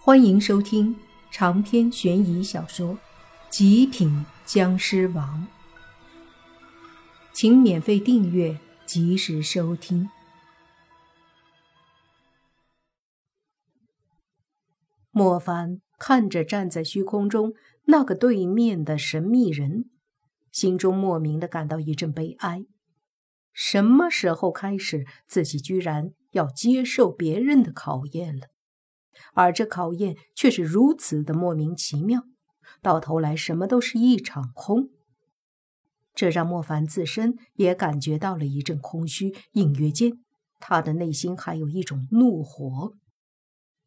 欢迎收听长篇悬疑小说《极品僵尸王》，请免费订阅，及时收听。莫凡看着站在虚空中那个对面的神秘人，心中莫名的感到一阵悲哀。什么时候开始，自己居然要接受别人的考验了？而这考验却是如此的莫名其妙，到头来什么都是一场空。这让莫凡自身也感觉到了一阵空虚，隐约间，他的内心还有一种怒火。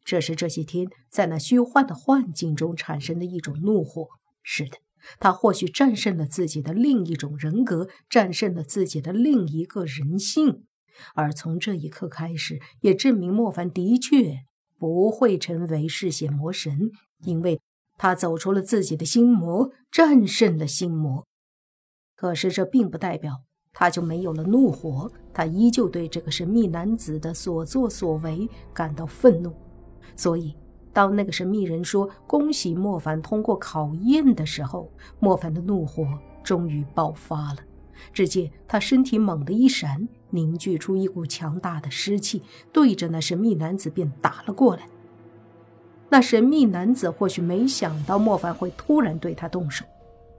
这是这些天在那虚幻的幻境中产生的一种怒火。是的，他或许战胜了自己的另一种人格，战胜了自己的另一个人性。而从这一刻开始，也证明莫凡的确。不会成为嗜血魔神，因为他走出了自己的心魔，战胜了心魔。可是这并不代表他就没有了怒火，他依旧对这个神秘男子的所作所为感到愤怒。所以，当那个神秘人说“恭喜莫凡通过考验”的时候，莫凡的怒火终于爆发了。只见他身体猛地一闪。凝聚出一股强大的湿气，对着那神秘男子便打了过来。那神秘男子或许没想到莫凡会突然对他动手，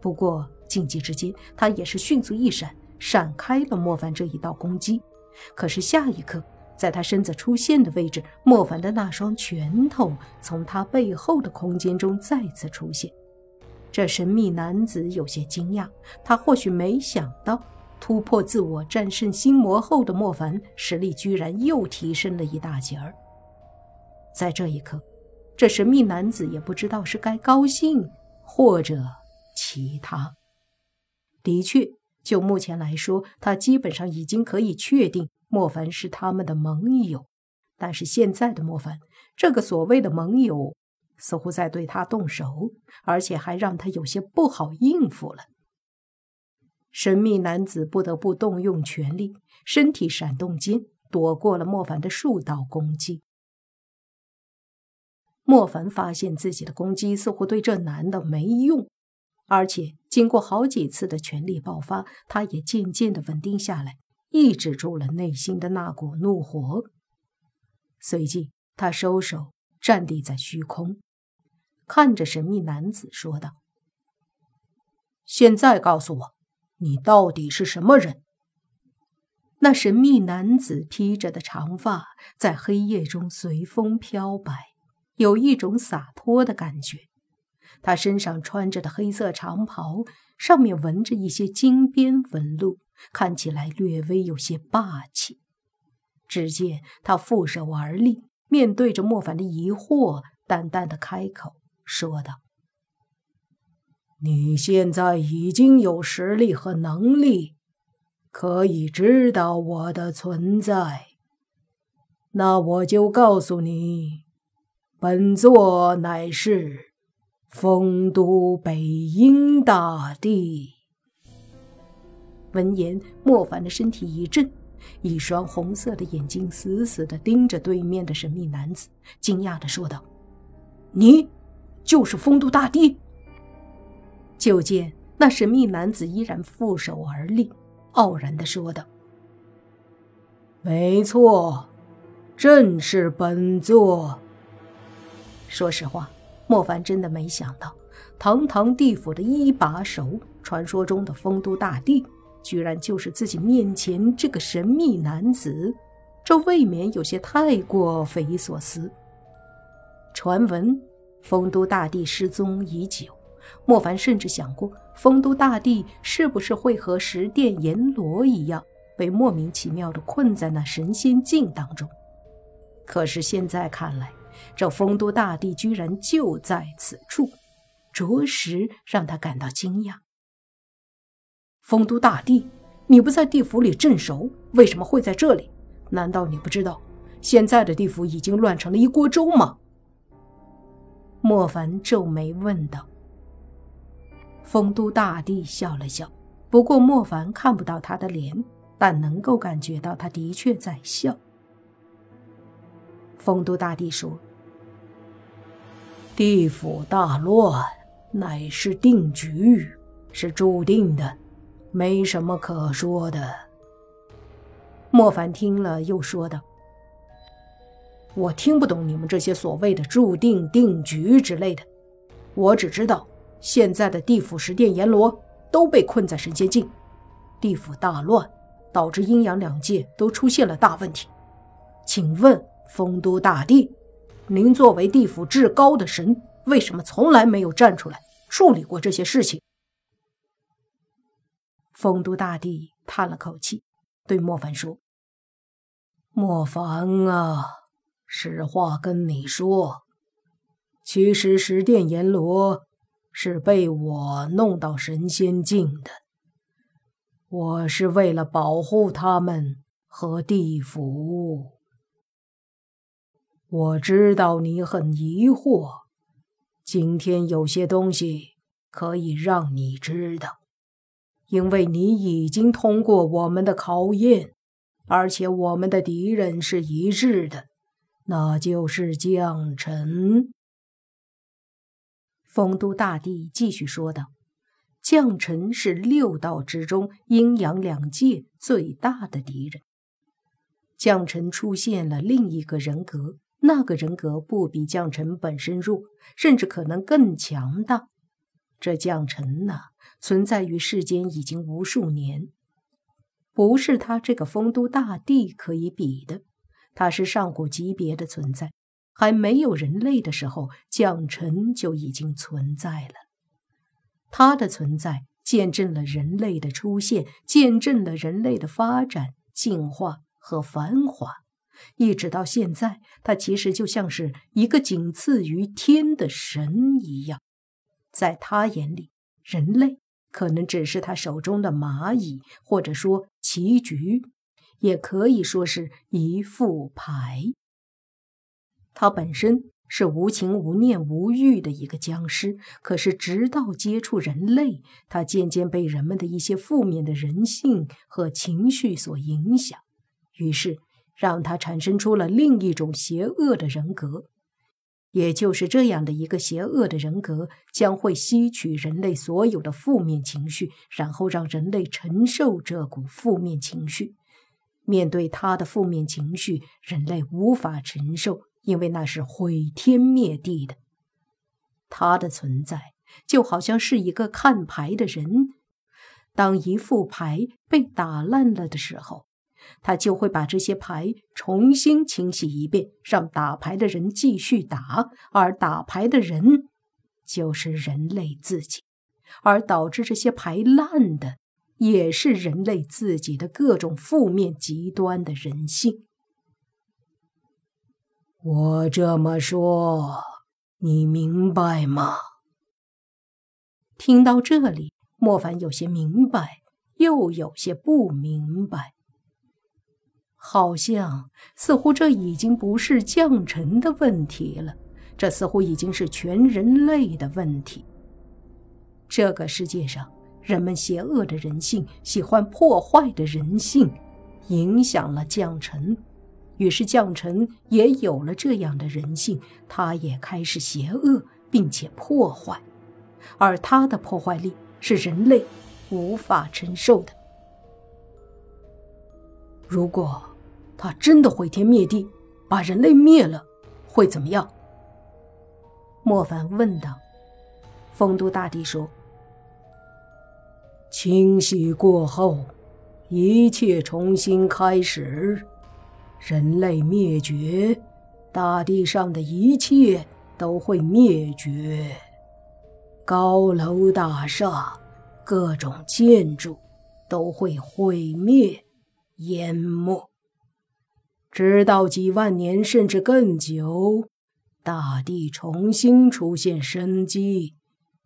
不过紧急之间，他也是迅速一闪，闪开了莫凡这一道攻击。可是下一刻，在他身子出现的位置，莫凡的那双拳头从他背后的空间中再次出现。这神秘男子有些惊讶，他或许没想到。突破自我、战胜心魔后的莫凡，实力居然又提升了一大截儿。在这一刻，这神秘男子也不知道是该高兴，或者其他。的确，就目前来说，他基本上已经可以确定莫凡是他们的盟友。但是现在的莫凡，这个所谓的盟友，似乎在对他动手，而且还让他有些不好应付了。神秘男子不得不动用全力，身体闪动间躲过了莫凡的数道攻击。莫凡发现自己的攻击似乎对这男的没用，而且经过好几次的全力爆发，他也渐渐的稳定下来，抑制住了内心的那股怒火。随即，他收手，站立在虚空，看着神秘男子说道：“现在告诉我。”你到底是什么人？那神秘男子披着的长发在黑夜中随风飘摆，有一种洒脱的感觉。他身上穿着的黑色长袍上面纹着一些金边纹路，看起来略微有些霸气。只见他负手而立，面对着莫凡的疑惑，淡淡的开口说道。你现在已经有实力和能力，可以知道我的存在。那我就告诉你，本座乃是丰都北阴大帝。闻言，莫凡的身体一震，一双红色的眼睛死死地盯着对面的神秘男子，惊讶地说道：“你就是丰都大帝？”就见那神秘男子依然负手而立，傲然地说道：“没错，正是本座。”说实话，莫凡真的没想到，堂堂地府的一把手，传说中的丰都大帝，居然就是自己面前这个神秘男子，这未免有些太过匪夷所思。传闻，丰都大帝失踪已久。莫凡甚至想过，丰都大帝是不是会和十殿阎罗一样，被莫名其妙的困在那神仙境当中？可是现在看来，这丰都大帝居然就在此处，着实让他感到惊讶。丰都大帝，你不在地府里镇守，为什么会在这里？难道你不知道，现在的地府已经乱成了一锅粥吗？莫凡皱眉问道。丰都大帝笑了笑，不过莫凡看不到他的脸，但能够感觉到他的确在笑。丰都大帝说：“地府大乱乃是定局，是注定的，没什么可说的。莫凡听了，又说道：“我听不懂你们这些所谓的注定、定局之类的。我只知道，现在的地府十殿阎罗都被困在神仙境，地府大乱，导致阴阳两界都出现了大问题。请问丰都大帝，您作为地府至高的神，为什么从来没有站出来处理过这些事情？”丰都大帝叹了口气，对莫凡说。莫凡啊，实话跟你说，其实十殿阎罗是被我弄到神仙境的。我是为了保护他们和地府。我知道你很疑惑，今天有些东西可以让你知道，因为你已经通过我们的考验。而且我们的敌人是一致的，那就是将臣。丰都大帝继续说道：“将臣是六道之中阴阳两界最大的敌人。将臣出现了另一个人格，那个人格不比将臣本身弱，甚至可能更强大。这将臣呐，存在于世间已经无数年。”不是他这个丰都大帝可以比的，他是上古级别的存在，还没有人类的时候，将臣就已经存在了。他的存在见证了人类的出现，见证了人类的发展、进化和繁华，一直到现在，他其实就像是一个仅次于天的神一样，在他眼里，人类。可能只是他手中的蚂蚁，或者说棋局，也可以说是一副牌。他本身是无情无念无欲的一个僵尸，可是直到接触人类，他渐渐被人们的一些负面的人性和情绪所影响，于是让他产生出了另一种邪恶的人格。也就是这样的一个邪恶的人格，将会吸取人类所有的负面情绪，然后让人类承受这股负面情绪。面对他的负面情绪，人类无法承受，因为那是毁天灭地的。他的存在就好像是一个看牌的人，当一副牌被打烂了的时候。他就会把这些牌重新清洗一遍，让打牌的人继续打，而打牌的人就是人类自己，而导致这些牌烂的也是人类自己的各种负面极端的人性。我这么说，你明白吗？听到这里，莫凡有些明白，又有些不明白。好像似乎这已经不是将臣的问题了，这似乎已经是全人类的问题。这个世界上，人们邪恶的人性、喜欢破坏的人性，影响了将臣，于是将臣也有了这样的人性，他也开始邪恶并且破坏，而他的破坏力是人类无法承受的。如果。他真的毁天灭地，把人类灭了，会怎么样？莫凡问道。丰都大帝说：“清洗过后，一切重新开始，人类灭绝，大地上的一切都会灭绝，高楼大厦、各种建筑都会毁灭、淹没。”直到几万年甚至更久，大地重新出现生机，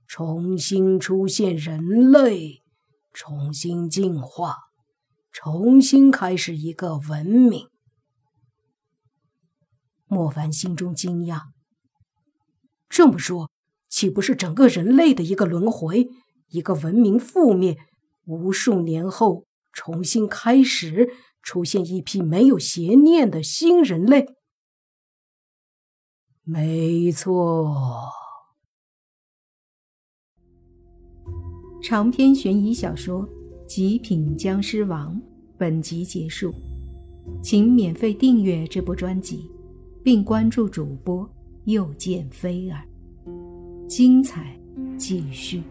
重新出现人类，重新进化，重新开始一个文明。莫凡心中惊讶，这么说，岂不是整个人类的一个轮回？一个文明覆灭，无数年后重新开始。出现一批没有邪念的新人类，没错。长篇悬疑小说《极品僵尸王》本集结束，请免费订阅这部专辑，并关注主播又见菲儿，精彩继续。